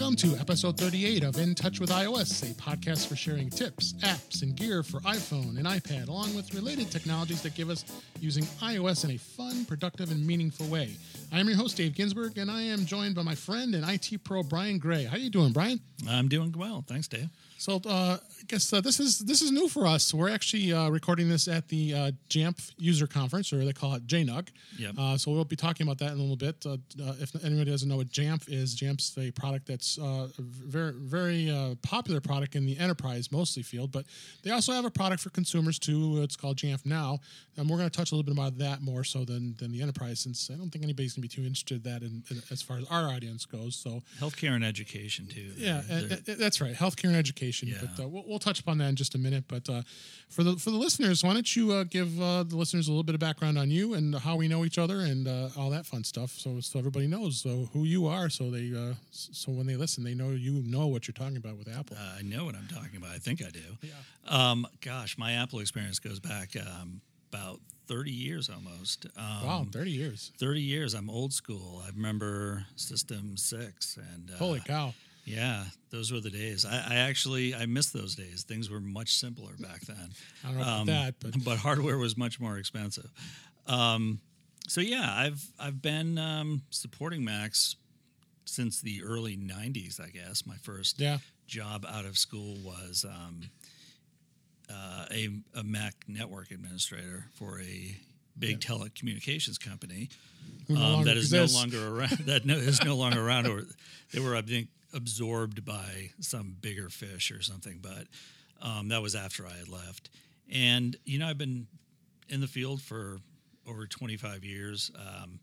Welcome to episode 38 of In Touch with iOS, a podcast for sharing tips, apps, and gear for iPhone and iPad, along with related technologies that give us using iOS in a fun, productive, and meaningful way. I am your host, Dave Ginsburg, and I am joined by my friend and IT pro, Brian Gray. How are you doing, Brian? I'm doing well. Thanks, Dave. So uh, I guess uh, this is this is new for us. We're actually uh, recording this at the uh, Jamf user conference, or they call it JNUC. Yep. Uh, so we'll be talking about that in a little bit. Uh, uh, if anybody doesn't know what Jamf is, Jamf's a product that's uh, a very very uh, popular product in the enterprise mostly field, but they also have a product for consumers too. It's called Jamf Now, and we're going to touch a little bit about that more so than than the enterprise, since I don't think anybody's going to be too interested in that in, in, as far as our audience goes. So Healthcare and education too. yeah, and- that's right. Healthcare and education. Yeah. But uh, we'll, we'll touch upon that in just a minute. But uh, for the for the listeners, why don't you uh, give uh, the listeners a little bit of background on you and how we know each other and uh, all that fun stuff, so so everybody knows so who you are, so they uh, so when they listen, they know you know what you're talking about with Apple. uh, I know what I'm talking about. I think I do. Yeah. Um, gosh, my Apple experience goes back um, about 30 years almost. Um, wow, thirty years. 30 years. I'm old school. I remember System 6 and uh, Holy cow! Yeah, those were the days. I, I actually I miss those days. Things were much simpler back then. I don't know about Um, that, but but hardware was much more expensive. Um, so yeah, I've I've been um, supporting Macs since the early '90s. I guess my first yeah, job out of school was um, uh, a, a Mac network administrator for a big telecommunications company no um, longer that is no longer around. That no, is no longer around. Or they were, I think, absorbed by some bigger fish or something. But um, that was after I had left. And you know, I've been in the field for over 25 years. Um,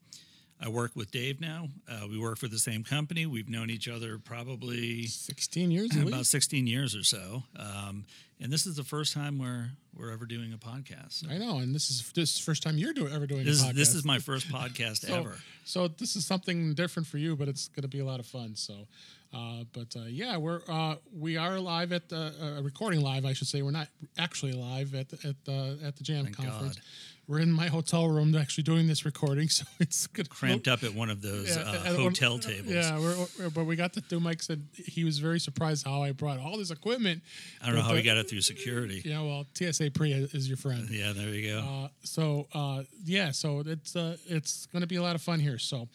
I work with Dave now. Uh, we work for the same company. We've known each other probably sixteen years about least. 16 years or so. Um, and this is the first time we're we're ever doing a podcast. So I know, and this is this is first time you're doing ever doing this a is this is my first podcast so, ever. So this is something different for you, but it's going to be a lot of fun. So, uh, but uh, yeah, we're uh, we are live at the uh, recording live, I should say. We're not actually live at the, at the at the Jamf Thank conference. God. We're in my hotel room actually doing this recording, so it's good. Cramped up at one of those Yeah, uh, and one- hotel tables. Yeah, we're, we're- but we got the do. Mike said he was very surprised how I brought all this equipment. I don't know how we but- got it through security. Yeah, well, TSA pre is your friend. Yeah, there you go. Uh, so uh, yeah, so it's uh, it's going to be a lot of fun here. So.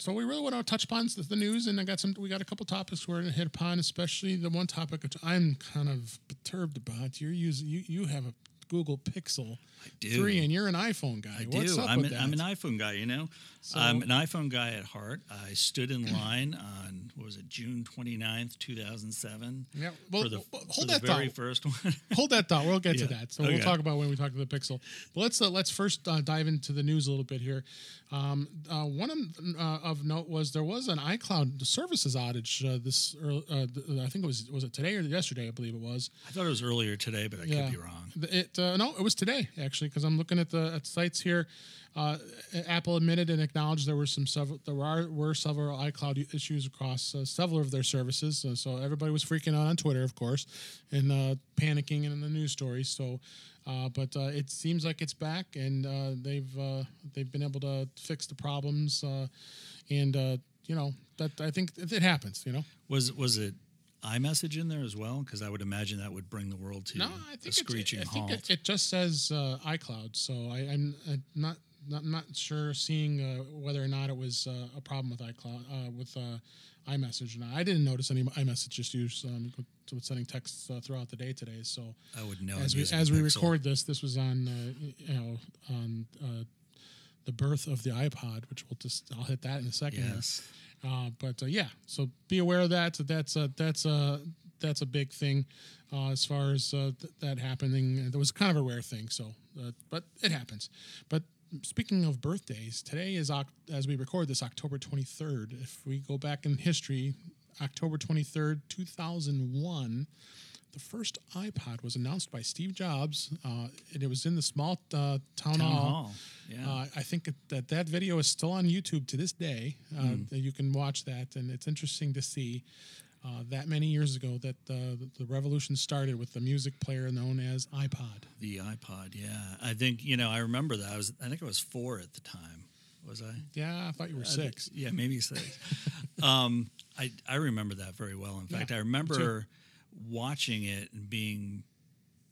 So we really want to touch upon the the news, and I got some. We got a couple topics we're going to hit upon, especially the one topic which I'm kind of perturbed about. You're using you you have a Google Pixel do. three, and you're an iPhone guy. I What's do. up I'm an? I'm an iPhone guy, you know. So- I'm an iPhone guy at heart. I stood in line on what was it, June 29th, 2007. Yeah, well, for the, well, for hold the that very thought. first one. Hold that thought. We'll get to that. So we'll talk about when we talk to the Pixel. But let's uh, let's first uh, dive into the news a little bit here. Um, uh, one of, uh, of note was there was an iCloud services outage. Uh, this early, uh, I think it was was it today or yesterday? I believe it was. I thought it was earlier today, but I Yeah. could be wrong. It uh, no, it was today actually because I'm looking at the at sites here. Uh, Apple admitted and acknowledged there were some several there were, were several iCloud issues across uh, several of their services. Uh, so everybody was freaking out on Twitter, of course, and uh, panicking in the news stories. So, uh, but it seems like it's back, and they've they've been able to fix the problems, and you know that I think it happens. You know. Was was it iMessage in there as well? Because I would imagine that would bring the world to No, I think a screeching I think halt. it, it just says uh, iCloud, so I, I'm uh, not not not sure seeing uh, whether or not it was uh, a problem with iCloud uh, with uh, iMessage or not. I didn't notice any iMessage just use um, with, sending texts uh, throughout the day today. So I would know. as we as we Pixel. record this, this was on uh, you know on uh, the birth of the iPod, which we'll just I'll hit that in a second. Yes. Uh, but uh, yeah, so be aware of that. That's a that's a that's a big thing uh, as far as uh, th- that happening. It was kind of a rare thing. So, uh, but it happens. But speaking of birthdays, today is as we record this October twenty third. If we go back in history, October twenty third, two thousand one. The first iPod was announced by Steve Jobs, uh, and it was in the small uh, town, Town hall. hall. Yeah. Uh, I think that that video is still on YouTube to this day. Uh, Hmm. You can watch that, and it's interesting to see uh, that many years ago that uh, the, the revolution started with the music player known as iPod. the iPod. Yeah. I think you know. I remember that. I was. I think I was four at the time. Was I? Yeah, I thought you were I- six. yeah, maybe six. um, I I remember that very well. In fact, Yeah, I remember watching it and being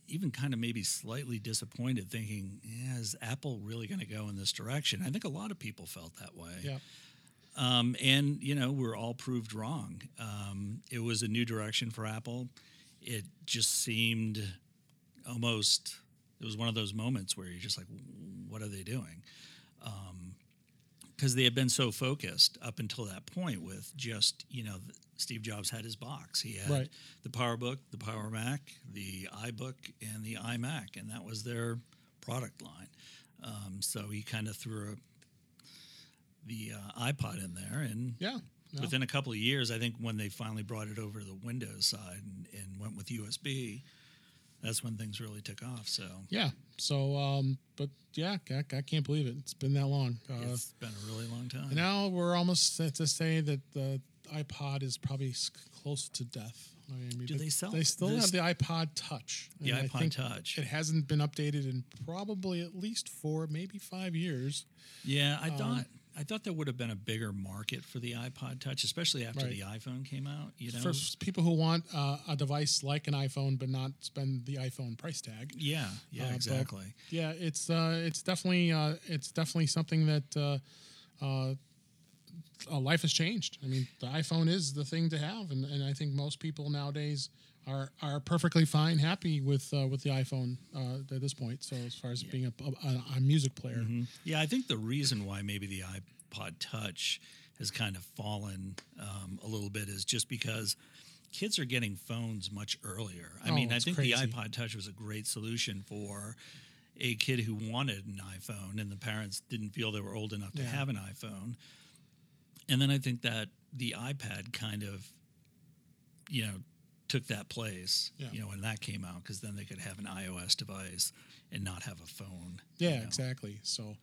even kind of maybe slightly disappointed, thinking, "Yeah, is Apple really going to go in this direction?" I think a lot of people felt that way. Yeah. Um, and you know, we're all proved wrong. Um, it was a new direction for Apple. It just seemed almost. It was one of those moments where you're just like, "What are they doing?" Because they had been so focused up until that point with just you know, Steve Jobs had his box. He had Right. the PowerBook, the Power Mac, the iBook, and the iMac, and that was their product line. Um, so he kind of threw a, the uh, iPod in there, and Yeah. No. within a couple of years, I think when they finally brought it over to the Windows side and, and went with USB, that's when things really took off. So Yeah. So, um, but yeah, I, I can't believe it. It's been that long. Uh, it's been a really long time. now we're almost set to say that the iPod is probably close to death. I mean, Do they sell They still this- have the iPod Touch. The iPod Touch. It hasn't been updated in probably at least four, maybe five years. Yeah, Um, I thought I thought there would have been a bigger market for the iPod Touch, especially after Right. the iPhone came out. You know, For people who want uh, a device like an iPhone but not spend the iPhone price tag. yeah, yeah, Uh, exactly. Yeah, it's uh, it's definitely uh, it's definitely something that uh, life has changed. I mean, the iPhone is the thing to have, and, and I think most people nowadays are are perfectly fine, happy with uh, with the iPhone uh, at this point. So as far as being a, a, a music player, Mm-hmm. Yeah, I think the reason why maybe the iPod Touch has kind of fallen um, a little bit is just because kids are getting phones much earlier. I Oh, mean, I think crazy. the iPod Touch was a great solution for a kid who wanted an iPhone and the parents didn't feel they were old enough to Yeah. have an iPhone. And then I think that the iPad kind of, you know, took that place, Yeah. you know, when that came out, because then they could have an iOS device and not have a phone. yeah, you know. exactly. So,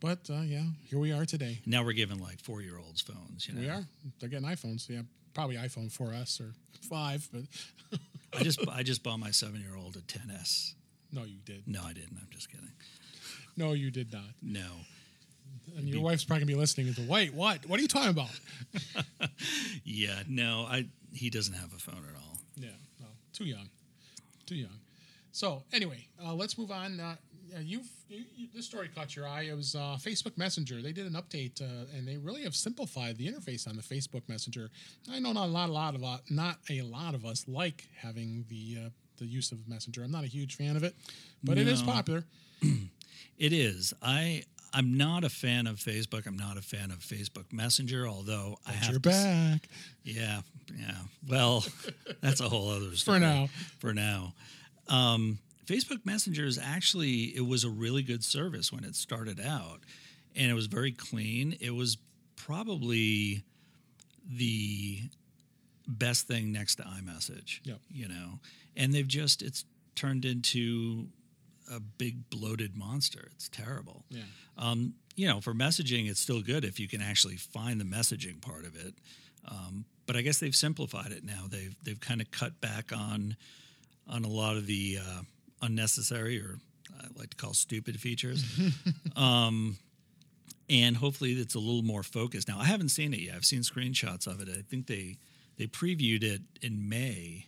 but uh, yeah, here we are today. Now we're giving like four year olds phones. You know, We are. They're getting iPhones. Yeah, probably iPhone 4S or five, but I just I just bought my seven year old a 10s. no, you did. No, I didn't. I'm just kidding. No, you did not. No, And your wife's probably gonna be listening and "Wait, what? What are you talking about?" yeah, no, I he doesn't have a phone at all. Yeah, no, too young, too young. So anyway, uh, let's move on. Uh, you've you, you, this story caught your eye. It was uh, Facebook Messenger. They did an update, uh, and they really have simplified the interface on the Facebook Messenger. I know not a lot, a lot of uh, not a lot of us like having the uh, the use of Messenger. I'm not a huge fan of it, but it is popular. It is. I I'm not a fan of Facebook. I'm not a fan of Facebook Messenger. Although I have you're to s- back. Yeah, yeah. Well, that's a whole other story. For now. For now. Um, Facebook Messenger is actually it was a really good service when it started out, and it was very clean. It was probably the best thing next to iMessage. Yep. You know, and they've just it's turned into a big bloated monster. It's terrible. Yeah. Um, you know, for messaging, it's still good if you can actually find the messaging part of it. Um, but I guess they've simplified it now. They've they've kind of cut back on on a lot of the uh, unnecessary or I like to call stupid features. um, and hopefully it's a little more focused. Now I haven't seen it yet. I've seen screenshots of it. I think they they previewed it in May.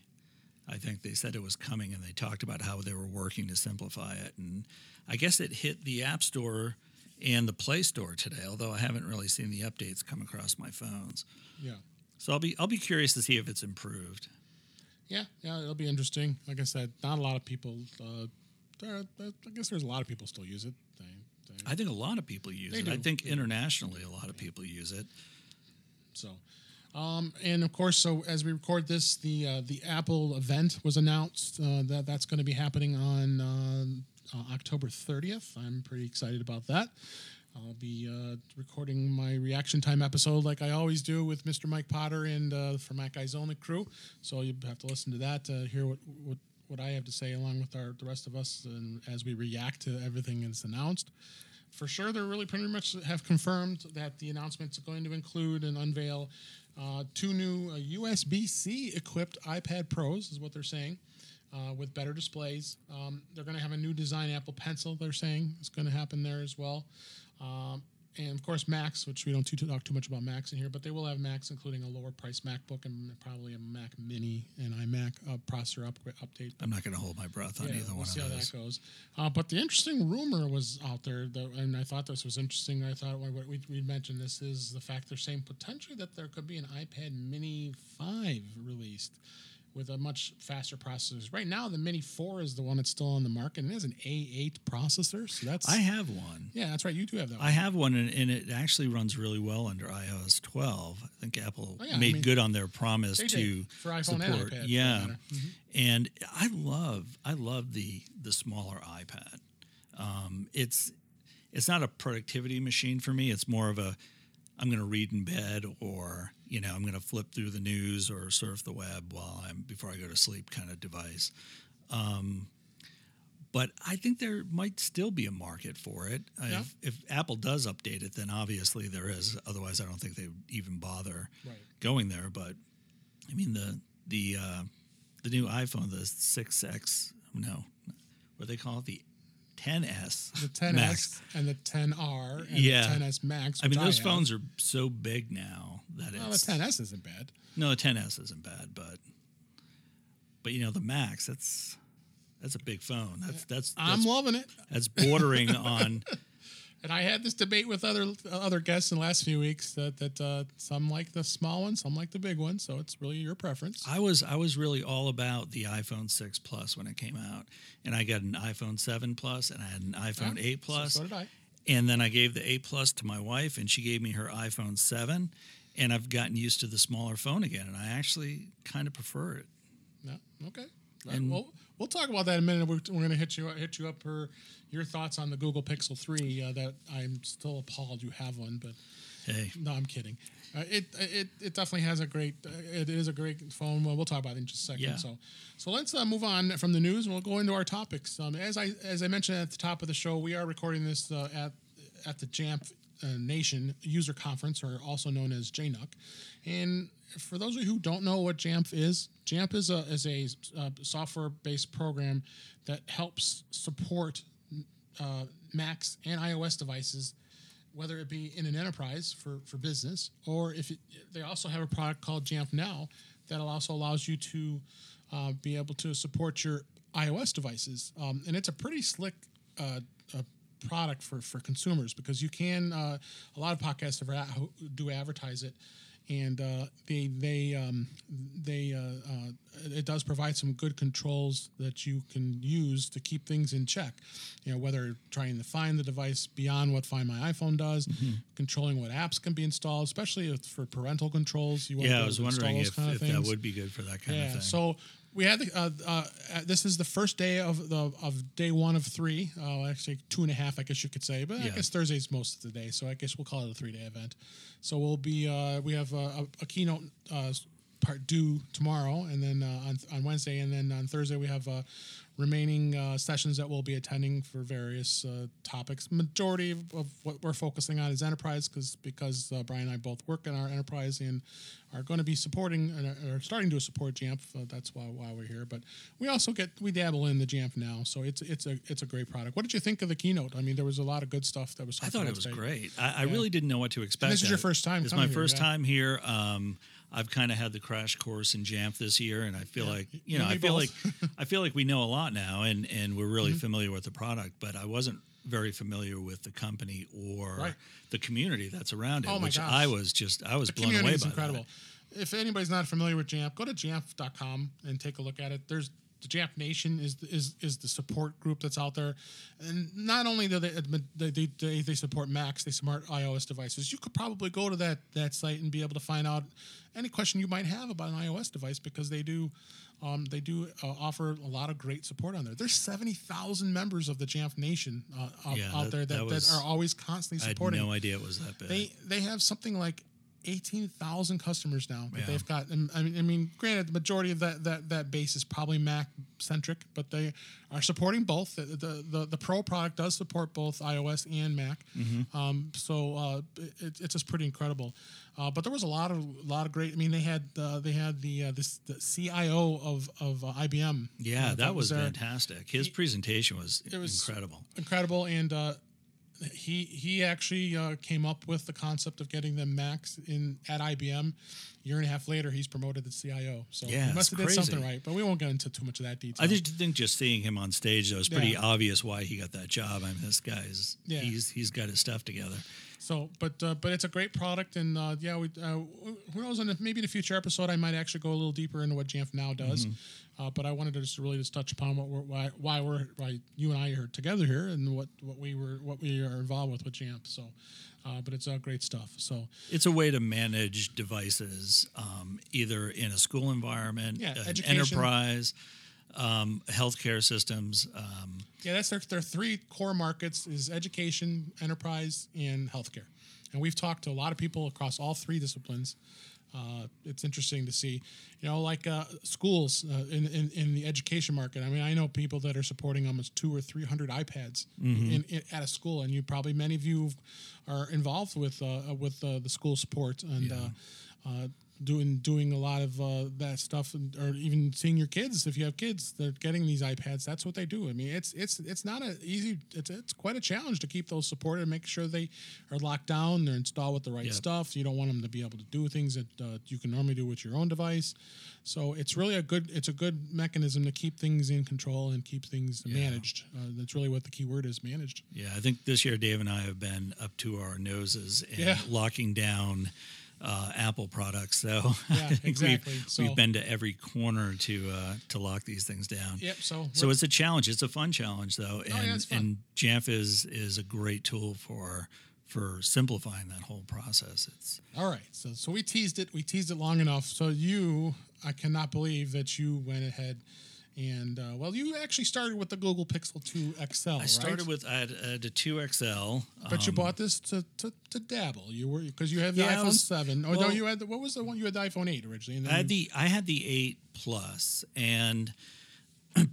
I think they said it was coming and they talked about how they were working to simplify it. And I guess it hit the App Store and the Play Store today, although I haven't really seen the updates come across my phones. Yeah. So I'll be I'll be curious to see if it's improved. Yeah, yeah, it'll be interesting. Like I said, not a lot of people. Uh, there, there- I guess there's a lot of people still use it. They, they, I think a lot of people use it. I think internationally a lot of people use it. so, um, and of course, so as we record this, the uh, the Apple event was announced. Uh, that that's going to be happening on uh, uh, October 30th. I'm pretty excited about that. I'll be uh, recording my reaction time episode like I always do with Mr. Mike Potter and uh, from Mac Only crew. So you have to listen to that to hear what, what what I have to say along with our the rest of us and as we react to everything that's announced. For sure, they're really pretty much have confirmed that the announcement's are going to include and unveil uh, two new uh, USB-C equipped iPad Pros, is what they're saying, uh, with better displays. Um, they're going to have a new design Apple Pencil. They're saying it's going to happen there as well. Um, and of course Macs, which we don't too, talk too much about Macs in here, but they will have Macs, including a lower price MacBook and probably a Mac Mini and iMac uh, processor upgrade update. I'm not going to hold my breath on Yeah, either we'll one see of how those. that goes. Uh, but the interesting rumor was out there, that, and I thought this was interesting. I thought what we, we mentioned this is the fact they're saying potentially that there could be an iPad Mini 5 released with a much faster processor. Right now, the Mini 4 is the one that's still on the market, and it has an A8 processor. So that's I have one. yeah, that's right. You do have that. One. I have one, and, and it actually runs really well under iOS 12. I think Apple Oh, yeah, I made mean, good on their promise to for iPhone support. and yeah. Mhm. and I love I love the the smaller iPad. Um, it's it's not a productivity machine for me. It's more of a I'm going to read in bed, or you know, I'm going to flip through the news or surf the web while I'm before I go to sleep kind of device. Um, but I think there might still be a market for it. Yeah. If, if Apple does update it, then obviously there is. Otherwise, I don't think they would even bother Right. going there. But I mean, the the uh, the new iPhone, the 6X, no, what do they call it? The 10S. The 10s Max. and the 10R and Yeah. the 10s Max. I mean, those have. phones are so big now that Well, the 10s isn't bad. no, the 10S isn't bad, but but you know the Max, that's that's a big phone. That's that's I'm that's, loving it. that's bordering on And I had this debate with other other guests in the last few weeks that that uh, some like the small one, some like the big one. So it's really your preference. I was I was really all about the iPhone 6 Plus when it came out, and I got an iPhone 7 Plus and I had an iPhone Yeah, 8 Plus, So, so did I. and then I gave the 8 Plus to my wife, and she gave me her iPhone 7, and I've gotten used to the smaller phone again, and I actually kind of prefer it. No, okay. And- And we'll we'll talk about that in a minute. We're, we're going to hit you hit you up for your thoughts on the Google Pixel Three. Uh, that I'm still appalled you have one, but Hey, no, I'm kidding. Uh, it it it definitely has a great. Uh, it is a great phone. Well, we'll talk about it in just a second. Yeah. So so let's uh, move on from the news and we'll go into our topics. Um, as I as I mentioned at the top of the show, we are recording this uh, at at the Jamf uh, Nation User Conference, or also known as JNUC. And for those of you who don't know what Jamf is, Jamf is a is a uh, software based program that helps support uh, Macs and iOS devices, whether it be in an enterprise for, for business, or if it, they also have a product called Jamf Now that also allows you to uh, be able to support your iOS devices. Um, and it's a pretty slick product for, for consumers because you can, uh, a lot of podcasts have, do advertise it. And uh, they they um, they uh, uh, it does provide some good controls that you can use to keep things in check. You know whether trying to find the device beyond what Find My iPhone does, Mm-hmm. controlling what apps can be installed, especially if for parental controls. You want yeah, I was wondering those if, kind of if that would be good for that kind Yeah. of thing. So we had the, uh, uh, uh, this is the first day of the of day one of three. Uh, actually, two and a half, I guess you could say. But I Yeah. guess Thursday's most of the day, so I guess we'll call it a three day event. So we'll be uh, we have a, a, a keynote uh, part due tomorrow, and then uh, on on Wednesday, and then on Thursday we have remaining uh, sessions that we'll be attending for various uh, topics. Majority of, of what we're focusing on is enterprise, because because uh, Brian and I both work in our enterprise and are going to be supporting and are- starting to support Jamf. Uh, that's why why we're here. But we also get we dabble in the Jamf now, so it's it's a it's a great product. What did you think of the keynote? I mean, there was a lot of good stuff that was. I thought it was today. great. I, I really didn't know what to expect. this is your out of it. first time It's my here, first yeah. time here. Um, I've kind of had the crash course in Jamf this year, and I feel like you know, I feel like I feel like we know a lot now, and and we're really Mm-hmm. familiar with the product. But I wasn't very familiar with the company or Right. the community that's around it, Oh my which gosh. I was just I was The blown away by incredible. If anybody's not familiar with Jamf, go to jamf.com and take a look at it. There's the Jamf Nation is is is the support group that's out there, and not only do they they, they, they, they support Macs, they support iOS devices. You could probably go to that that site and be able to find out any question you might have about an iOS device because they do. Um, they do uh, offer a lot of great support on there. There's 70,000 members of the Jamf Nation uh, out, Yeah, out that- there that, that that, are always constantly supporting. I had no idea it was that big. They they have something like eighteen thousand customers now that Yeah. they've got. And I mean, I mean, granted, the majority of that that that base is probably Mac centric, but they are supporting both. The the, the, the Pro product does support both iOS and Mac. Mm-hmm. Um, so uh, it, it's just pretty incredible. Uh, but there was a lot of a lot of great. I mean, they had uh, they had the uh, this the CIO of of uh, IBM. yeah, that was there. fantastic. His presentation was, It was- incredible. incredible and uh, he he actually uh, came up with the concept of getting them Macs in at IBM. A year and a half later, he's promoted to CIO. So Yeah, he must have did something right. But we won't get into too much of that detail. I just think just seeing him on stage though is pretty Yeah. obvious why he got that job. I mean, this guy's Yeah. he's he's got his stuff together. So, but uh, but it's a great product, and uh, yeah, we uh, who knows? Maybe in a future episode, I might actually go a little deeper into what Jamf now does. Mm-hmm. Uh, but I wanted to just really just touch upon what we're, why why we're why you and I are together here, and what what we were what we are involved with with Jamf. So, uh, but it's uh, great stuff. So It's a way to manage devices, um, either in a school environment, Yeah, an education. enterprise, um, healthcare systems. Um, yeah, that's their their three core markets is education, enterprise, and healthcare. And we've talked to a lot of people across all three disciplines. Uh, it's interesting to see, you know, like uh, schools uh, in, in in the education market. I mean, I know people that are supporting almost two or three hundred iPads in, in, at a school, and you probably many of you are involved with uh, with uh, the school support and. Uh, uh, doing doing a lot of uh, that stuff, and, or even seeing your kids if you have kids, they're getting these iPads. That's what they do. I mean, it's it's it's not an easy. It's it's quite a challenge to keep those supported and make sure they are locked down. They're installed with the right Yep. stuff. You don't want them to be able to do things that uh, you can normally do with your own device. So it's really a good it's a good mechanism to keep things in control and keep things managed. Uh, that's really what the key word is: managed. yeah, I think this year Dave and I have been up to our noses in Yeah. locking down uh, Apple products. So Yeah, exactly. we've, So- we've been to every corner to uh, to lock these things down. Yep. So So it's a challenge. It's a fun challenge though, and Oh, yeah, and Jamf is is a great tool for for simplifying that whole process. It's All right. So so we teased it. We teased it long enough. So you, I cannot believe that you went ahead and uh, well, you actually started with the Google Pixel 2 XL. I started with I had, I had a two XL, but you um, bought this to, to, to dabble. You were because you had the Yeah, iPhone was- 7. Oh no, you had the, what was the one? You had the iPhone 8 originally. And then I had you- the I had the eight plus, and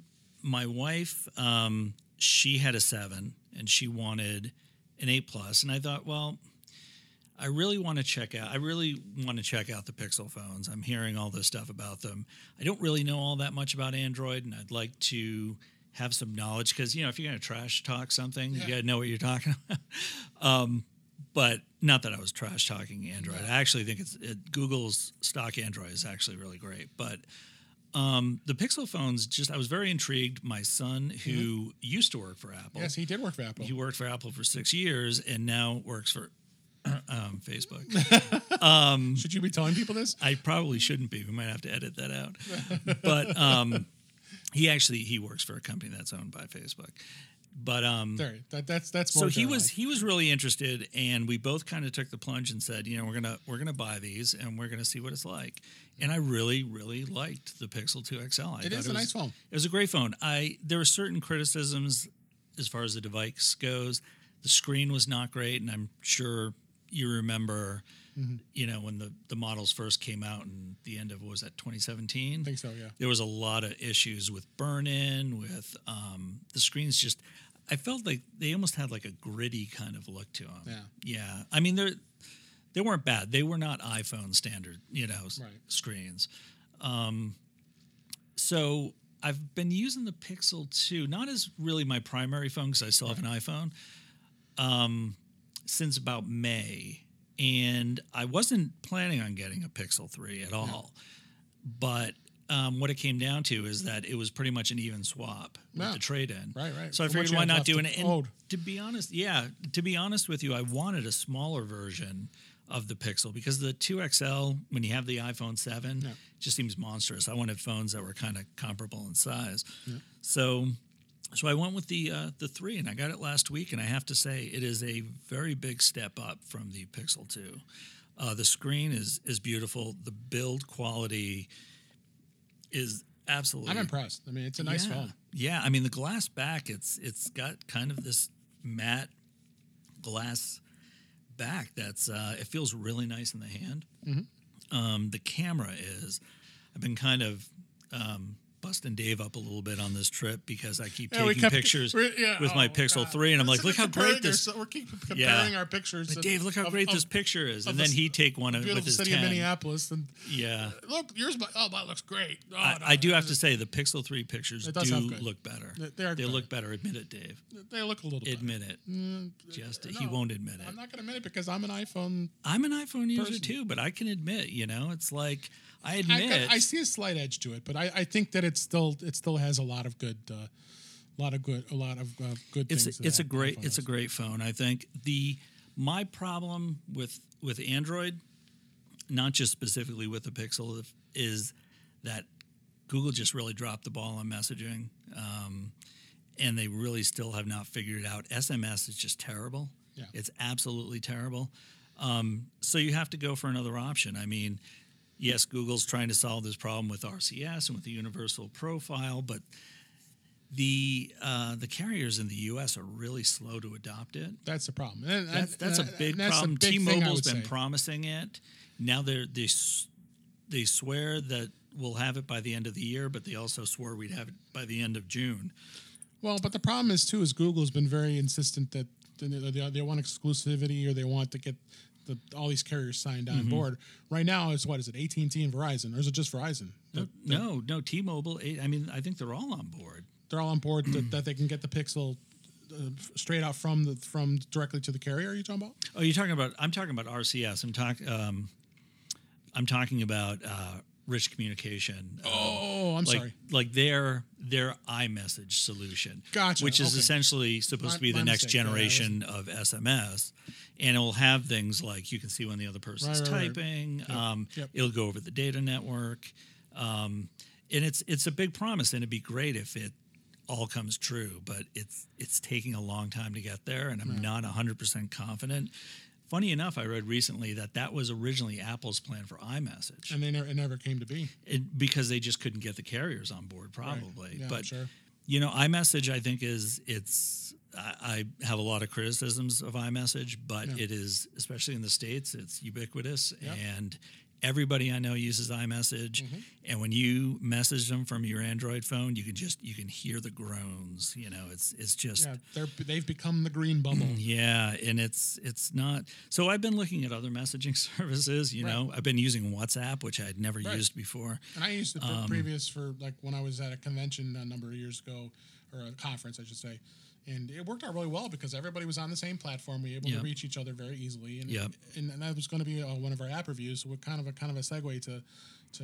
my wife, um, she had a seven, and she wanted an eight plus, and I thought, well, I really want to check out. I really want to check out the Pixel phones. I'm hearing all this stuff about them. I don't really know all that much about Android, and I'd like to have some knowledge because you know if you're going to trash talk something, Yeah. you got to know what you're talking about. um, but not that I was trash talking Android. I actually think it's it, Google's stock Android is actually really great, but. Um, the Pixel phones, just I was very intrigued. My son, who used to work for Apple, yes, he did work for Apple. he worked for Apple for six years and now works for um, Facebook. Um, Should you be telling people this? I probably shouldn't be. We might have to edit that out. But um, he actually he works for a company that's owned by Facebook. But um, There, that, that's that's so he was he was really interested, and we both kind of took the plunge and said, you know, we're gonna we're gonna buy these and we're gonna see what it's like. And I really really liked the Pixel 2 XL. I It is a was- nice phone. It was a great phone. I there were certain criticisms as far as the device goes. The screen was not great, and I'm sure you remember, Mm-hmm. you know, when the the models first came out in the end of what was that 2017. I think so. Yeah. There was a lot of issues with burn in, with um, the screens. Just I felt like they almost had like a gritty kind of look to them. Yeah. yeah. I mean they're they weren't bad. They were not iPhone standard, you know, Right. screens. Um, so I've been using the Pixel 2, not as really my primary phone because I still have an iPhone, um, since about May. And I wasn't planning on getting a Pixel 3 at all. But um, what it came down to is that it was pretty much an even swap with the trade in. Right, right. So I figured why not do it? And to be honest, yeah, to be honest with you, I wanted a smaller version of the Pixel because the 2XL, when you have the iPhone 7, Yeah. just seems monstrous. I wanted phones that were kind of comparable in size. So so I went with the uh, the 3 and I got it last week and I have to say it is a very big step up from the Pixel 2. Uh, the screen is is beautiful. The build quality is absolutely I'm impressed. I mean, it's a nice yeah. phone. Yeah, I mean the glass back, it's it's got kind of this matte glass back that's uh, it feels really nice in the hand. Mm-hmm. Um, the camera is, I've been kind of um, busting Dave up a little bit on this trip because I keep Yeah, taking kept- pictures yeah, with my oh, Pixel God. 3, and I'm like, look how great this. We're keep comparing Yeah. our pictures. But Dave, look how of- great of this picture is, and then he'd take one of- with his city 10. of Minneapolis, and Yeah, look, yours. Oh, that looks great. Oh, I, no, I do have to say the Pixel 3 pictures do look better. They- they are they look better. Admit it, Dave. They look a little. better. Admit it. Mm, Just no, he won't admit it. I'm not going to admit it because I'm an iPhone. I'm an iPhone user too, but I can admit, you know, it's like I I, admit. I see a slight edge to it, but I, I think that it still it still has a lot of good, uh, lot of good, a lot of uh, good it's things. a, it's a great it's a great phone. I think the my problem with with Android, not just specifically with the Pixel, is that Google just really dropped the ball on messaging, um, and they really still have not figured it out. SMS is just terrible. Yeah. It's absolutely terrible. Um, so you have to go for another option. I mean, yes, Google's trying to solve this problem with RCS and with the universal profile, but the uh, the carriers in the U.S. are really slow to adopt it. That's the problem. And, That's that's a big that's problem. big thing I T-Mobile's been say. promising it. Now they're they they swear that we'll have it by the end of the year, but they also swore we'd have it by the end of June. Well, but the problem is too is Google's been very insistent that they, they, they want exclusivity or they want to get the, all these carriers signed Mm-hmm. on board. Right now, is what is it? AT and T and Verizon, or is it just Verizon? No, no, no. T-Mobile. I mean, I think they're all on board. They're all on board that, that they can get the Pixel uh, straight out from the from directly to the carrier. Are you talking about? Oh, you're talking about? I'm talking about RCS. I'm talking. Um, I'm talking about uh, rich communication. Oh, I'm like sorry. like their their iMessage solution, Gotcha, which is okay. essentially supposed My- to be the next mistake. Yeah, generation of SMS, and it will have things like you can see when the other person's Right, right, right. typing. Um, Yep. It'll go over the data network, um, and it's it's a big promise, and it'd be great if it all comes true, but it's it's taking a long time to get there, and I'm not 100 percent confident. Funny enough, I read recently that that was originally Apple's plan for iMessage And they never, it never came to be. it, because they just couldn't get the carriers on board, probably. Yeah, but sure. you know, iMessage, I think is it's. I, I have a lot of criticisms of iMessage, but Yeah. it is, especially in the states, it's ubiquitous, Yep. and everybody I know uses iMessage. Mm-hmm. And when you message them from your Android phone, you can just you can hear the groans. You know, it's it's just Yeah, they're they've become the green bubble. yeah, and it's it's not. So I've been looking at other messaging services. You Right. know, I've been using WhatsApp, which I had never Right. used before. And I used it Um, previous for like when I was at a convention a number of years ago, or a conference, I should say. And it worked out really well because everybody was on the same platform. We were able Yep. to reach each other very easily. And, Yep. and, and that was going to be uh, one of our app reviews. So we're kind of a kind of a segue to to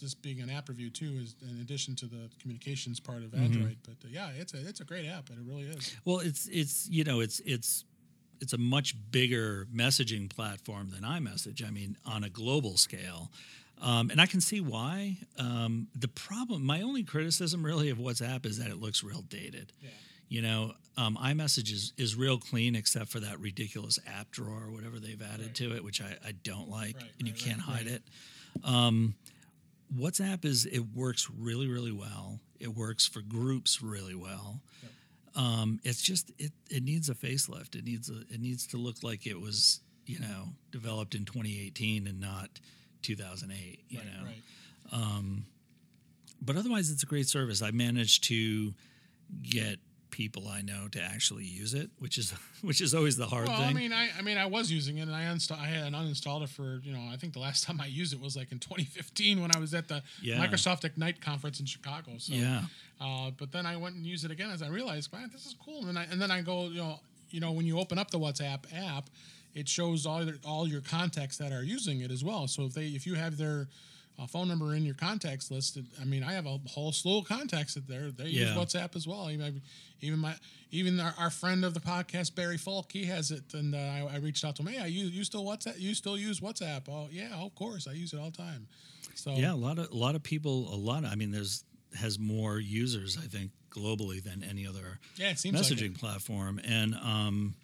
this being an app review too, is in addition to the communications part of Mm-hmm. Android. But uh, yeah, it's a it's a great app, and it really is. Well, it's it's you know it's it's it's a much bigger messaging platform than iMessage. I mean, on a global scale, um, and I can see why. Um, the problem, my only criticism really of WhatsApp is that it looks real dated. Yeah. You know, um, iMessage is, is real clean except for that ridiculous app drawer or whatever they've added Right. to it, which I, I don't like, Right, and you right, can't hide it. Um, WhatsApp is it works really really well. It works for groups really well. Um, it's just it it needs a facelift. It needs a it needs to look like it was you know developed in 2018 and not 2008. You know, right. but otherwise it's a great service. I managed to get people I know to actually use it, which is which is always the hard Well, thing. I mean, I, I mean, I was using it, and I uninstalled. I had uninstalled it for you know. I think the last time I used it was like in 2015 when I was at the Yeah. Microsoft Ignite conference in Chicago. So, Yeah. Uh, but then I went and used it again as I realized, man, this is cool. And then I and then I go, you know, you know, when you open up the WhatsApp app, it shows all your, all your contacts that are using it as well. So if they if you have their uh, phone number in your contacts list, I mean, I have a whole slew of contacts that they're they use WhatsApp as well. Even even my even our, our friend of the podcast Barry Falk, he has it, and uh, I, I reached out to him. Hey, you you still WhatsApp? You still use WhatsApp? Oh yeah, of course, I use it all the time. So Yeah, a lot of a lot of people. A lot. I mean, there's has more users, I think, globally than any other yeah, seems like messaging platform. And um,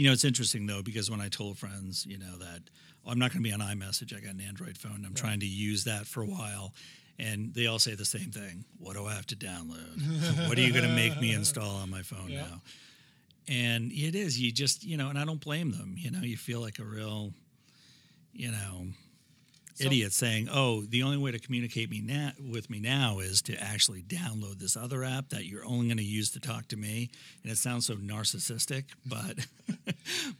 you know, it's interesting though because when I told friends, you know, that oh, I'm not going to be on iMessage, I got an Android phone. I'm trying to use that for a while. And they all say the same thing. What do I have to download? what are you going to make me install on my phone Yeah. now? And it is, you just, you know, and I don't blame them. You know, you feel like a real, you know, idiots saying, "Oh, the only way to communicate me now with me now is to actually download this other app that you're only going to use to talk to me." And it sounds so narcissistic, but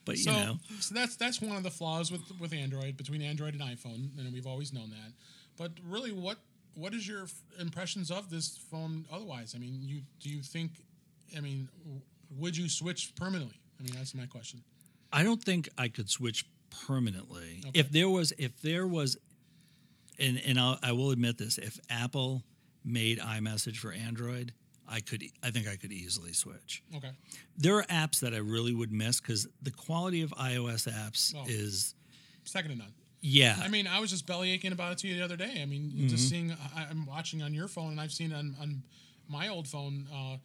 but you know, so that's that's one of the flaws with with Android between Android and iPhone, and we've always known that. But really, what what is your f- impressions of this phone? Otherwise, I mean, you do you think? I mean, w- would you switch permanently? I mean, that's my question. I don't think I could switch permanently. Okay. If there was, if there was, and and I'll, I will admit this: if Apple made iMessage for Android, I could, I think I could easily switch. Okay. There are apps that I really would miss because the quality of iOS apps Oh. is, Second to none. yeah, I mean, I was just belly aching about it to you the other day. I mean, Mm-hmm. just seeing, I, I'm watching on your phone, and I've seen on, on my old phone uh,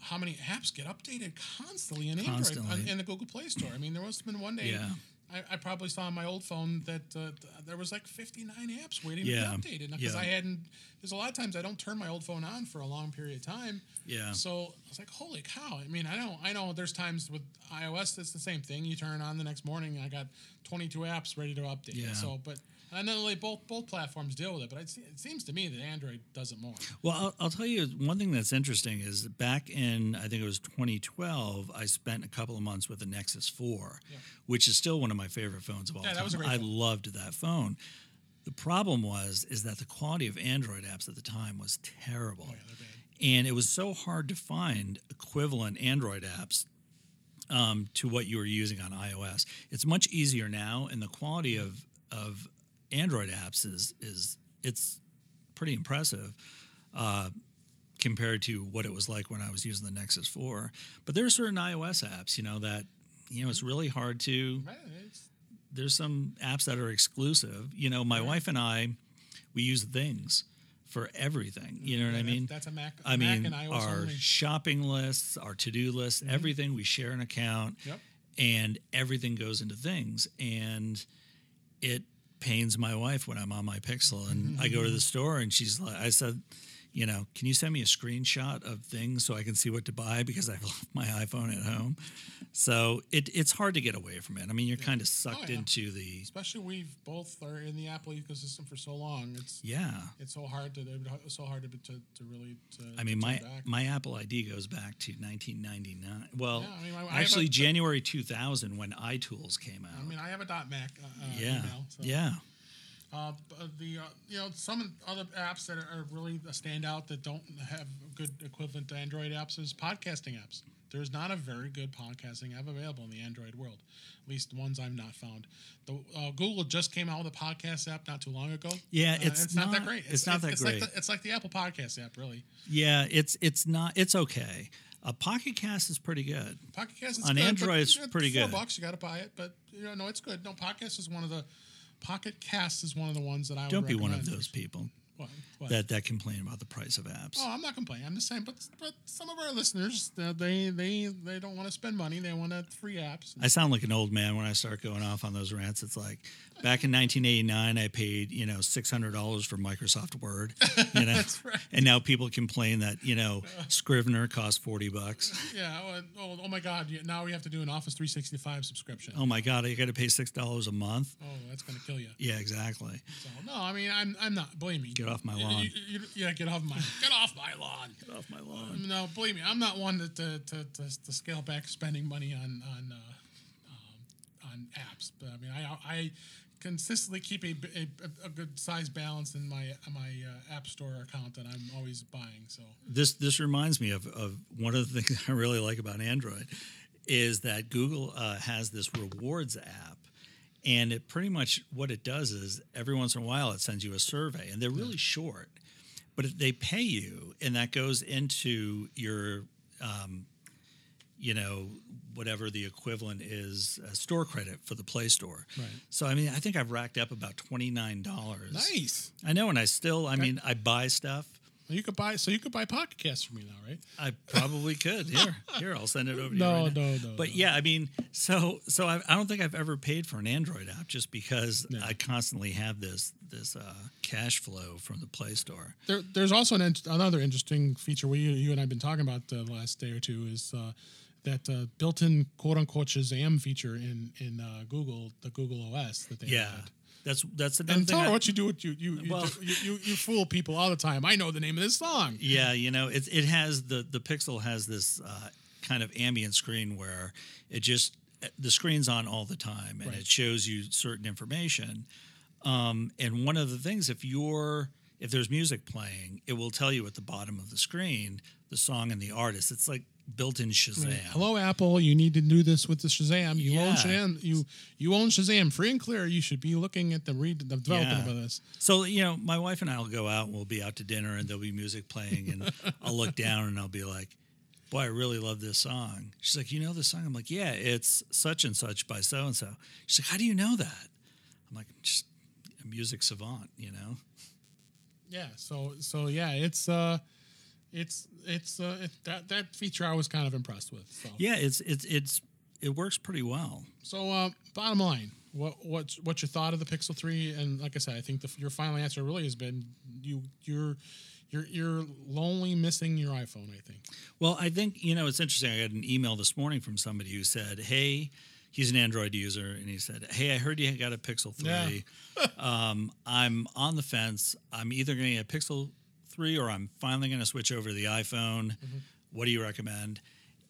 how many apps get updated constantly in Android Constantly. on, in the Google Play Store. I mean, there must have been one day. Yeah. I, I probably saw on my old phone that uh, there was like 59 apps waiting Yeah. to be updated because Yeah. I hadn't. There's a lot of times I don't turn my old phone on for a long period of time. yeah. So I was like, "Holy cow!" I mean, I know, I know. There's times with iOS that's the same thing. You turn it on the next morning, I got 22 apps ready to update. Yeah. So, but I then they both both platforms deal with it, but it, it seems to me that Android does it more. Well, I'll, I'll tell you one thing that's interesting is back in I think it was 2012, I spent a couple of months with the Nexus 4, Yeah. which is still one of my favorite phones of all Yeah, time. was a great I phone. loved that phone. The problem was is that the quality of Android apps at the time was terrible, Oh yeah, and it was so hard to find equivalent Android apps um, to what you were using on iOS. It's much easier now, and the quality of of Android apps is is it's pretty impressive uh, compared to what it was like when I was using the Nexus 4. But there are certain iOS apps, you know, that you know it's really hard to. It's, There's some apps that are exclusive. You know, my wife and I, we use things for everything. You know what yeah, I mean? That's a Mac. I Mac mean, and iOS our only. shopping lists, our to do lists, everything we share an account, Yep. and everything goes into things. And it pains my wife when I'm on my Pixel and I go to the store and she's like, I said, you know, can you send me a screenshot of things so I can see what to buy because I've left my iPhone at home. So it, it's hard to get away from it. I mean, you're kind of sucked yeah. into the Especially we've both are in the Apple ecosystem for so long. It's yeah. it's so hard to it's so hard to to, to really. To, I mean, my back. my Apple ID goes back to 1999. Well, Yeah, I mean, I- I actually a- January 2000 when iTools came out. I mean, I have a dot Mac. Uh, uh, yeah, Email, so. yeah, Uh, the uh, you know some other apps that are really a standout that don't have good equivalent to Android apps is podcasting apps. There's not a very good podcasting app available in the Android world, at least ones I've not found. The uh, Google just came out with a podcast app not too long ago. Yeah, Uh, it's not, that great. it's not that it's great. Like the, it's like the Apple Podcast app, really. yeah. It's it's not. It's okay. A Pocket Cast is pretty good. Pocket Cast is On good, Android, it's know, pretty four good. bucks, you got to buy it, but you know, no, it's good. No, Podcast is one of the Pocket Cast is one of the ones that I would Don't be one of those people What? What? that that complain about the price of apps. Oh, I'm not complaining. I'm just saying, but but some of our listeners, uh, they they they don't want to spend money. They want a free apps. I sound like an old man when I start going off on those rants. It's like back in 1989, I paid you know six hundred dollars for Microsoft Word, you know, That's right. and now people complain that you know Scrivener costs forty bucks. Yeah. Oh, oh, oh my God! Now we have to do an Office 365 subscription. Oh my God, I got to pay six dollars a month. Oh, that's gonna kill you. Yeah, exactly. So no, I mean, I'm I'm not. Believe me. Get off my You- lawn. you- you- yeah, get off my get off my lawn. Get off my lawn. No, believe me, I'm not one to to, to, to, to scale back spending money on on uh, um, on apps. But I mean, I I consistently keep a, a, a good size balance in my my uh, app store account that I'm always buying. So This this reminds me of, of one of the things I really like about Android is that Google uh, has this rewards app. And it pretty much what it does is every once in a while it sends you a survey, and they're really short, but they pay you, and that goes into your, um, you know, whatever the equivalent is, uh, store credit for the Play Store. Right. So I mean, I think I've racked up about twenty nine dollars. nice. I know, and I still, I mean, I buy stuff. You could buy so you could buy Pocket for me now, right? I probably could. Here, here, I'll send it over to you. No, right now. no, no, But no. yeah, I mean, so so I, I don't think I've ever paid for an Android app just because No. I constantly have this this uh, cash flow from the Play Store. There, there's also an, another interesting feature we you and I've been talking about the last day or two is uh, that uh, built-in quote unquote Shazam feature in in uh, Google the Google OS that they Yeah, had. That's that's another And thing. tell her I- what you do. What you you you, Well- do- you you you fool people all the time. I know the name of this song. Yeah, you know, it it has the the Pixel has this uh, kind of ambient screen where it just the screen's on all the time and Right. it shows you certain information. Um, and one of the things, if you're if there's music playing, it will tell you at the bottom of the screen the song and the artist. It's like built-in Shazam. Hello, Apple. You need to do this with the Shazam. You own Shazam. You you own Shazam free and clear. You should be looking at the re- the development Yeah. of this. So you know, my wife and I will go out and we'll be out to dinner and there'll be music playing and I'll look down and I'll be like, "Boy, I really love this song." She's like, "You know this song?" I'm like, "Yeah, it's such and such by so and so." She's like, "How do you know that?" I'm like, "Just a music savant, you know." Yeah. So so yeah, it's uh, it's it's uh, it, that that feature I was kind of impressed with. So Yeah, it's it's it's it works pretty well. so uh, bottom line, what what's what's your thought of the Pixel Three? And like I said, I think the, your final answer really has been you you're you're you're lonely missing your iPhone. I think. Well, I think you know it's interesting. I got an email this morning from somebody who said, "Hey, he's an Android user, and he said, "Hey, I heard you got a Pixel three. um, I'm on the fence. I'm either going to get a Pixel three or I'm finally going to switch over to the iPhone. What do you recommend?"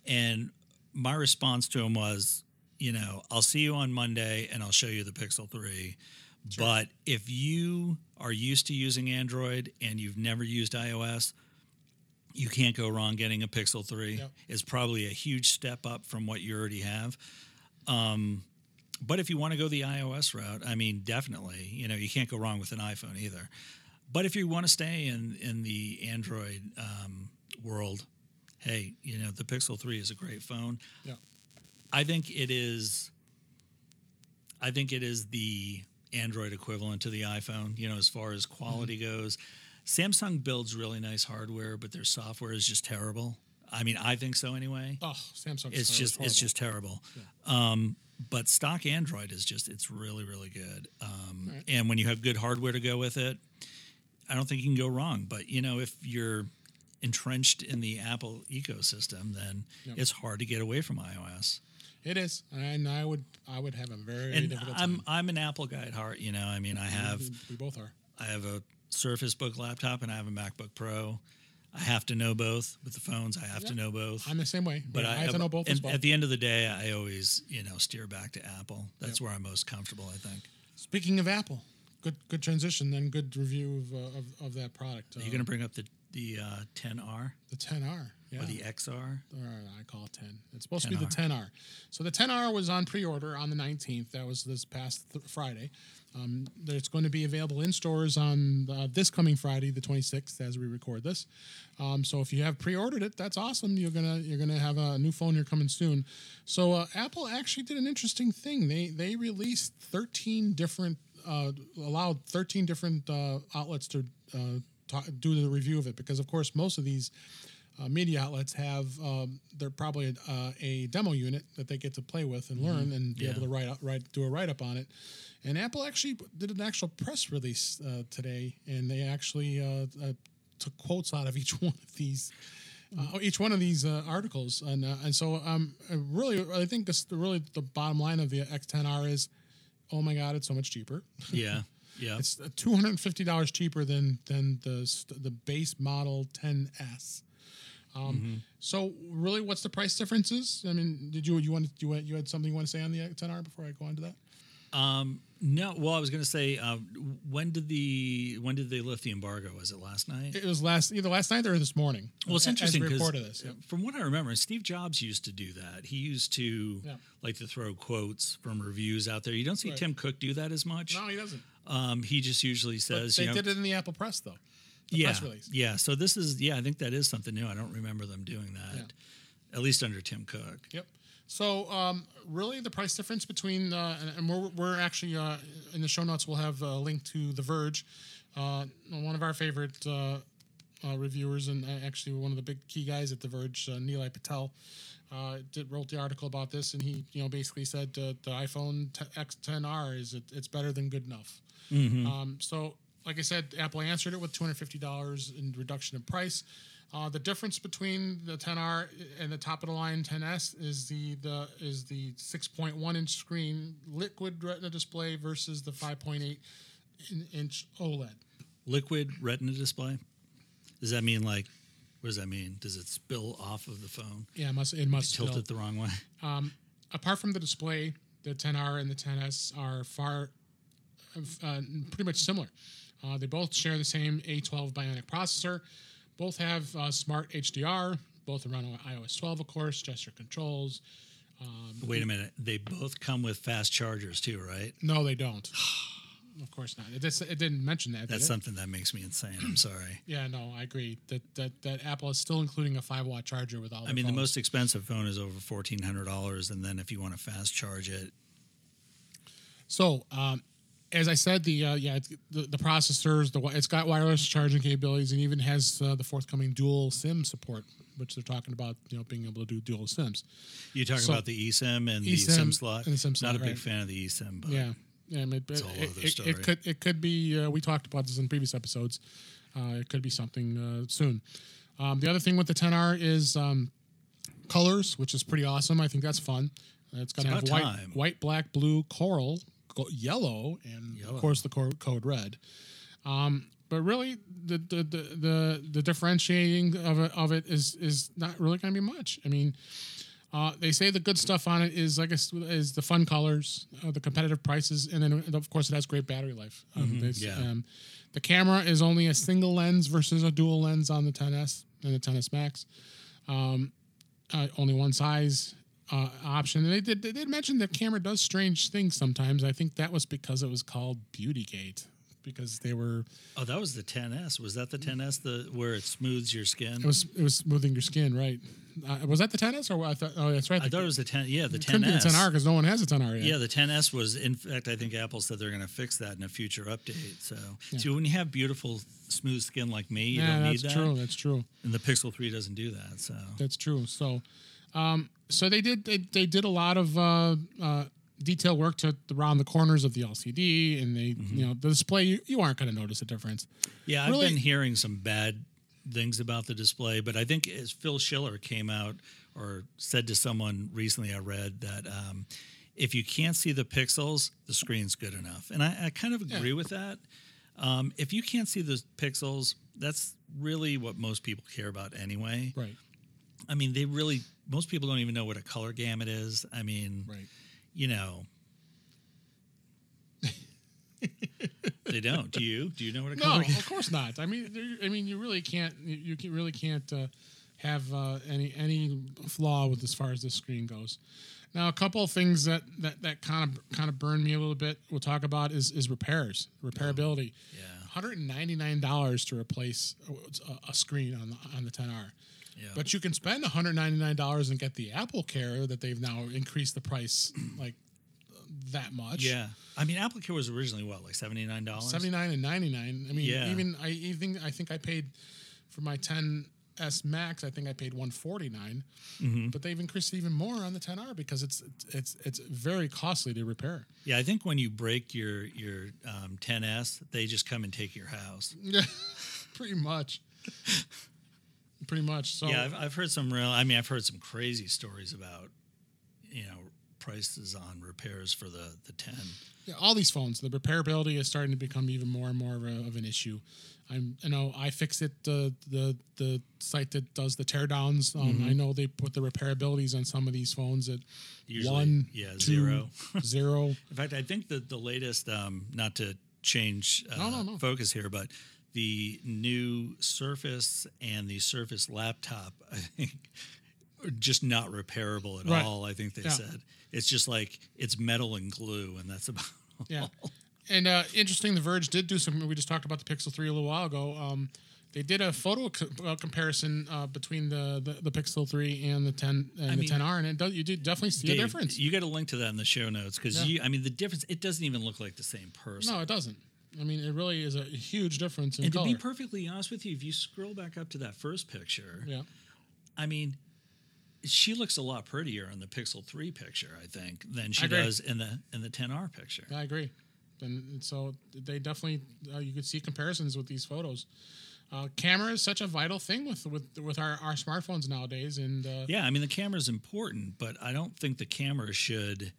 And my response to him was, "You know, I'll see you on Monday, and I'll show you the Pixel three. But if you are used to using Android and you've never used iOS." you can't go wrong getting a Pixel 3. Yep. It's probably a huge step up from what you already have. Um, but if you want to go the iOS route, I mean, definitely, you know, you can't go wrong with an iPhone either. But if you want to stay in, in the Android um, world, hey, you know, the Pixel 3 is a great phone. Yeah. I think it is. I think it is the Android equivalent to the iPhone. You know, as far as quality Mm-hmm. goes, Samsung builds really nice hardware, but their software is just terrible. I mean, I think so anyway. Oh, Samsung. it's just it's just terrible. Um, but stock Android is just it's really really good. Um, Right. And when you have good hardware to go with it, I don't think you can go wrong. But you know, if you're entrenched in the Apple ecosystem, then Yep. it's hard to get away from iOS. It is, and I would I would have a very and difficult I'm time. I'm an Apple guy at heart. You know, I mean, I have We, both are. I have a Surface Book laptop and I have a MacBook Pro. I have to know both with the phones. I have to know both. I'm the same way. but Yeah, I, I have to know both and well. At the end of the day, I always you know steer back to Apple. That's where I'm most comfortable. I think. Speaking of Apple, good good transition, then good review of uh, of, of that product. Are Uh, you going to bring up the the uh, 10R the 10R? Yeah, or the XR? or I call it 10. It's supposed to be the 10R. 10R. So the 10R was on pre-order on the 19th. That was this past th- Friday. Um, it's going to be available in stores on uh, this coming Friday, the 26th, as we record this. Um, so if you have pre-ordered it, that's awesome. You're gonna you're gonna have a new phone here coming soon. So uh, Apple actually did an interesting thing. They they released 13 different uh, allowed 13 different uh, outlets to uh, ta do the review of it because of course most of these uh, media outlets have um, they're probably a, uh, a demo unit that they get to play with and learn and be Yeah. able to write out, write do a write up on it. And Apple actually did an actual press release uh, today, and they actually uh, uh, took quotes out of each one of these. Uh, each one of these uh, articles, and uh, and so um, I really, I think this really the bottom line of the X10R is, oh my god, it's so much cheaper. Yeah, yeah. It's two hundred and fifty dollars cheaper than than the the base model 10s. Um, So really, what's the price differences? I mean, did you you want to, you had, you had something you want to say on the 10R before I go on to that? Um, no, well, I was going to say, uh, when did the when did they lift the embargo? Was it last night? It was last either last night or this morning. Well, it's interesting because yeah. from what I remember, Steve Jobs used to do that. He used to Yeah. like to throw quotes from reviews out there. You don't see Right. Tim Cook do that as much. No, he doesn't. Um, he just usually But says, they you know, did it in the Apple Press though. The yeah, press release. yeah. So this is, yeah, I think that is something new. I don't remember them doing that, Yeah. at least under Tim Cook. Yep. So um, really, the price difference between uh, and, and we're, we're actually uh, in the show notes. We'll have a link to The Verge, uh, one of our favorite uh, uh, reviewers, and uh, actually one of the big key guys at The Verge, uh, Nilay Patel, uh, did wrote the article about this, and he you know basically said uh, the iPhone t- X10R is it, it's better than good enough. Um, so, like I said, Apple answered it with two hundred fifty dollars in reduction in price. Uh, the difference between the 10R and the top of the line 10s is the the is the 6.1 inch screen liquid retina display versus the 5.8 inch OLED. Liquid retina display. Does that mean like? What does that mean? Does it spill off of the phone? Yeah, it must it must Tilt it the wrong way? apart from the display, the 10R and the 10S are far, uh, pretty much similar. Uh, they both share the same A12 Bionic processor. Both have uh, smart HDR. Both are on iOS 12, of course. Gesture controls. Wait a minute. They both come with fast chargers too, right? No, they don't. of course not. It, dis- it didn't mention that. That's something that makes me insane. I'm sorry. Yeah, no, I agree. That that that Apple is still including a five watt charger with all. I mean, the most expensive phone is over fourteen hundred dollars, and then if you want to fast charge it, So, um, as I said, the uh, yeah, it's, the, the processors, the it's got wireless charging capabilities, and even has uh, the forthcoming dual SIM support, which they're talking about, you know, being able to do dual SIMs. you talking So- about the eSIM and the eSIM SIM slot. and the SIM Not slot, a big right. fan of the eSIM, but Yeah, yeah, I mean, but a whole it, it- story. it could it could be. Uh, we talked about this in previous episodes. Uh, it could be something uh, soon. Um, the other thing with the 10R is um, colors, which is pretty awesome. I think that's fun. It's going to have white, time. white, black, blue, coral, yellow, and Yellow. of course the cor- code red. Um, but really, the the, the the the differentiating of it of it is is not really going to be much. I mean, uh, they say the good stuff on it is like is, the fun colors, uh, the competitive prices, and then of course it has great battery life. Um, this- yeah. um, the camera is only a single lens versus a dual lens on the 10s and the 10s Max. Um, uh, only one size uh, option. And they did they did mention the camera does strange things sometimes. I think that was because it was called Beautygate because they were oh, that was the 10s. Was that the 10s? The where it smooths your skin? it was it was smoothing your skin, right? Uh, was that the 10s or what? I thought? Oh, that's right. I thought it was the 10. Yeah, the it couldn't be the 10s. 10R because no one has a 10R yet. Yeah, the 10s was. In fact, I think Apple said they're going to fix that in a future update. So, see, when you have beautiful, smooth skin like me, you yeah, don't need that's that. true. That's true. And the Pixel 3 doesn't do that. So, That's true. So, um, so they did they, they did a lot of uh, uh, detail work to around the corners of the LCD, and they Mm-hmm. you know the display you, you aren't going to notice a difference. yeah, I've been hearing some bad things about the display, but I think as Phil Schiller came out or said to someone recently, I read that um, if you can't see the pixels, the screen's good enough. And I, I kind of agree with that. Um, if you can't see the pixels, that's really what most people care about anyway. Right. I mean, they really, most people don't even know what a color gamut is. I mean, Right. you know. they don't. Do you? Do you know what a No, color gamut of course not. I mean, I mean, you really can't. You can, really can't uh, have uh, any any flaw with as far as this screen goes. Now, a couple of things that that that kind of kind of burned me a little bit. We'll talk about is is repairs, repairability. Yeah. hundred and ninety nine dollars to replace a, a screen on the on the 10R. Yeah. But you can spend one hundred ninety nine dollars and get the AppleCare that they've now increased the price like that much. Yeah. I mean, AppleCare was originally what, like seventy nine dollars? seventy nine and ninety nine. I mean, Yeah. even I even I think I paid for my 10s Max. I think I paid one Mm-hmm. But they've increased it even more on the 10R because it's it's it's very costly to repair. Yeah, I think when you break your your um, 10s, they just come and take your house. Yeah, pretty much. pretty much. So Yeah, I've, I've heard some real. I mean, I've heard some crazy stories about you know prices on repairs for the the 10. Yeah, all these phones, the repairability is starting to become even more and more of, a, of an issue. I'm, you know, iFixit. The the the site that does the teardowns. Um, Mm-hmm. I know they put the repairabilities on some of these phones at Usually, one, yeah, two, zero. zero. In fact, I think that the latest, um, not to change uh, No, no, no. focus here, but the new Surface and the Surface laptop, I think, are just not repairable at Right. all. I think they Yeah. said it's just like it's metal and glue, and that's about. Yeah. And uh, interesting, The Verge did do some. We just talked about the Pixel 3 a little while ago. Um, they did a photo co- uh, comparison uh, between the, the, the Pixel 3 and the 10 and I the mean- 10R, and it does, you do definitely see Dave, a difference. You got to link to that in the show notes because Yeah. you. I mean, the difference. It doesn't even look like the same person. no, it doesn't. I mean, it really is a huge difference in and color. to be perfectly honest with you, if you scroll back up to that first picture, yeah. I mean, she looks a lot prettier in the Pixel 3 picture, I think, than she does in the in the 10R picture. I agree. And, and so they definitely uh, you could see comparisons with these photos. uh, camera is such a vital thing with with with our, our smartphones nowadays, and uh, Yeah, I mean the camera is important, but I don't think the camera should,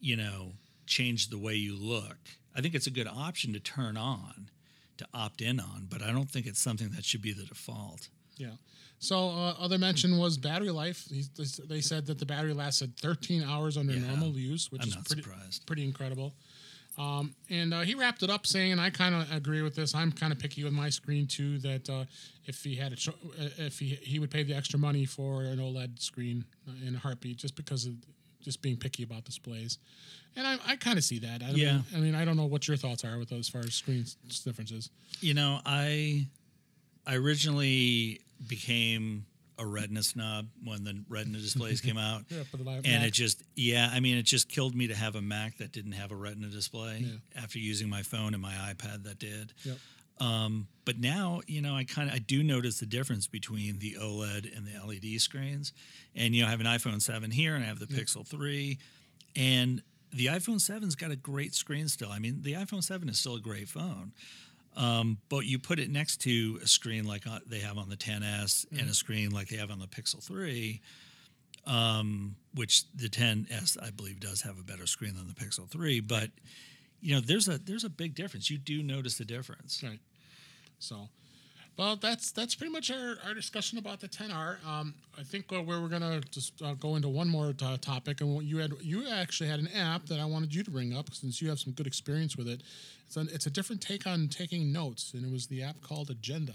you know, change the way you look. I think it's a good option to turn on, to opt in on, but I don't think it's something that should be the default. Yeah. So uh, other mention was battery life. They said that the battery lasted 13 hours under Yeah. normal use, which I'm is pretty surprised. pretty incredible. Um, and uh, he wrapped it up saying, and I kind of agree with this. I'm kind of picky with my screen too. That uh, if he had a cho- uh, if he he would pay the extra money for an OLED screen in a heartbeat, just because of just being picky about displays. And I, I kind of see that. I Yeah. Mean, I mean, I don't know what your thoughts are with those as far as screen differences. You know, I I originally became a retina snob when the retina displays came out. Yeah. And it just, yeah, I mean, it just killed me to have a Mac that didn't have a retina display Yeah. after using my phone and my iPad that did. Yep. Um, but now, you know, I kind of I do notice the difference between the OLED and the LED screens. And you know, I have an iPhone 7 here, and I have the Pixel 3, and the iPhone 7's got a great screen still. I mean, the iPhone 7 is still a great phone. Um, but you put it next to a screen like uh, they have on the 10s and a screen like they have on the Pixel 3, um, which the 10s I believe does have a better screen than the Pixel 3. But you know, there's a there's a big difference. You do notice the difference. Right. So, well, that's that's pretty much our, our discussion about the 10R. Um, I think uh, where we're gonna just uh, go into one more uh, topic, and you had you actually had an app that I wanted you to bring up since you have some good experience with it. It's a, it's a different take on taking notes, and it was the app called Agenda.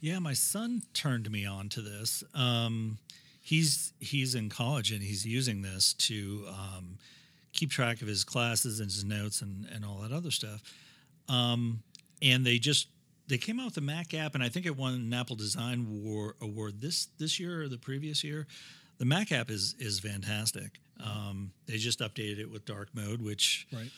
Yeah, my son turned me on to this. Um, he's he's in college and he's using this to um, keep track of his classes and his notes and, and all that other stuff. Um, and they just they came out with the Mac app, and I think it won an Apple Design War award this this year or the previous year. The Mac app is is fantastic. Um, they just updated it with dark mode, which Right.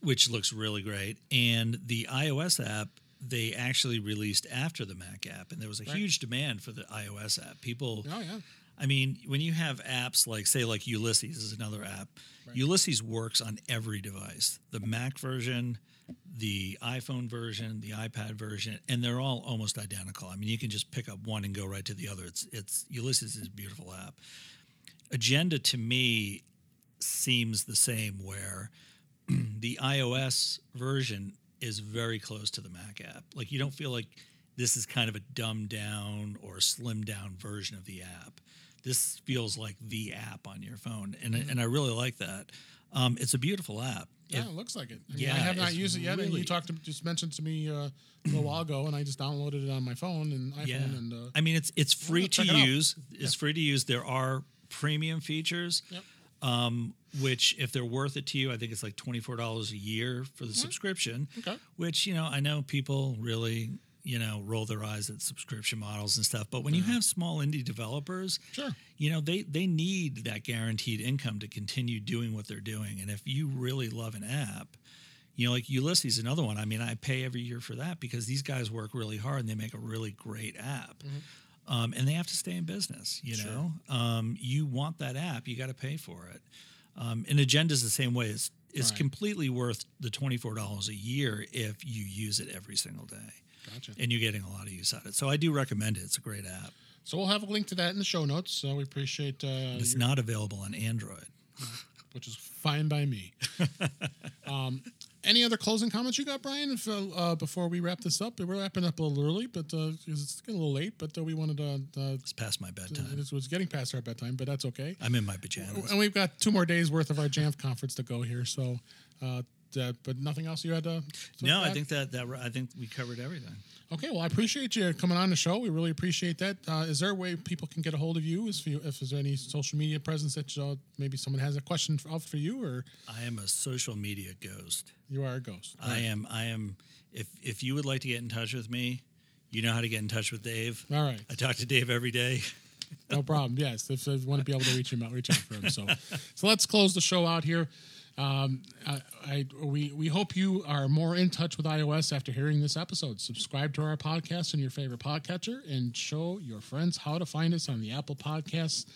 which looks really great. And the iOS app they actually released after the Mac app, and there was a Right. huge demand for the iOS app. People, Oh yeah. I mean, when you have apps like, say, like Ulysses is another app. Right. Ulysses works on every device: the Mac version, the iPhone version, the iPad version, and they're all almost identical. I mean, you can just pick up one and go right to the other. It's it's Ulysses is a beautiful app. Agenda to me seems the same, where the iOS version is very close to the Mac app. Like you don't feel like this is kind of a dumbed down or slimmed down version of the app. This feels like the app on your phone, and mm-hmm. and I really like that. Um, it's a beautiful app. Yeah, If- it looks like it. I, mean, Yeah, I have not used it yet, and you talked to, just mentioned to me uh, a little while ago, and I just downloaded it on my phone and iPhone. yeah, And uh, I mean it's it's free to it out. use. It's free to use. There are premium features. Yep. Um, which, if they're worth it to you, I think it's like twenty four dollars a year for the subscription. Okay. Which you know, I know people really you know roll their eyes at subscription models and stuff, but when you have small indie developers, Sure. You know they they need that guaranteed income to continue doing what they're doing. And if you really love an app, you know, like Ulysses, another one. I mean, I pay every year for that because these guys work really hard and they make a really great app. Um, and they have to stay in business. You Sure. know, um, you want that app, you got to pay for it. Um, and is the same way. It's it's Right. completely worth the twenty four dollars a year if you use it every single day, Gotcha. and you're getting a lot of use out of it. So I do recommend it. It's a great app. So we'll have a link to that in the show notes. So we appreciate uh, It's your- not available on Android. which is fine by me. um, any other closing comments you got, Brian? If, uh, uh, before we wrap this up, we're wrapping up a little early, but uh, it's getting a little late. But uh, we wanted to. Uh, It's past my bedtime. it was getting past our bedtime, but that's okay. I'm in my pajamas. And we've got two more days worth of our Jamf conference to go here. So, uh, but nothing else you had to. to No, I think that that I think we covered everything. Okay, well, I appreciate you coming on the show. We really appreciate that. Uh, is there a way people can get a hold of you? Is you, if there's any social media presence that uh, maybe someone has a question for, for you, or I am a social media ghost. you are a ghost? I am. I am. If if you would like to get in touch with me, you know how to get in touch with Dave. All right. I talk to Dave every day. No problem. Yes, if you want to be able to reach him out, reach out for him. So, so let's close the show out here. Um, I, I we we hope you are more in touch with iOS after hearing this episode. Subscribe to our podcast in your favorite podcatcher, and show your friends how to find us on the Apple Podcasts,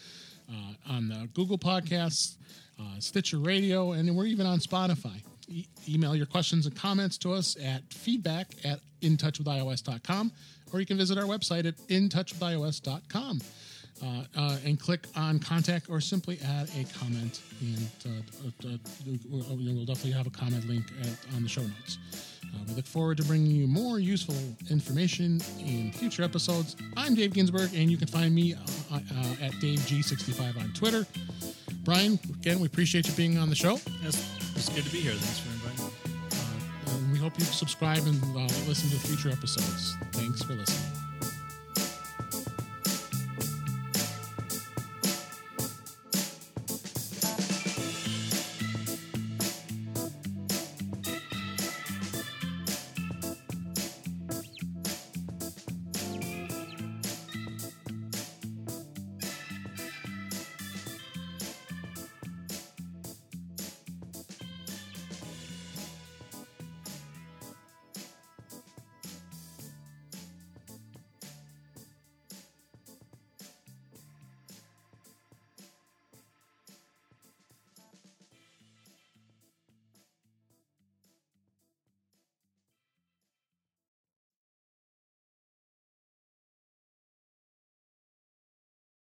uh, on the Google Podcasts, uh, Stitcher Radio, and we're even on Spotify. e- email your questions and comments to us at feedback at intouchwithios.com, or you can visit our website at intouchwithios.com. Uh, uh, and click on contact or simply add a comment and uh, uh, uh, we'll definitely have a comment link at, on the show notes. Uh, we look forward to bringing you more useful information in future episodes. I'm dave ginsburg and you can find me uh, uh, at daveg65 on twitter. Brian again we appreciate you being on the show. Yes, it's good to be here. Thanks for inviting me. and we hope you subscribe and uh, listen to future episodes. Thanks for listening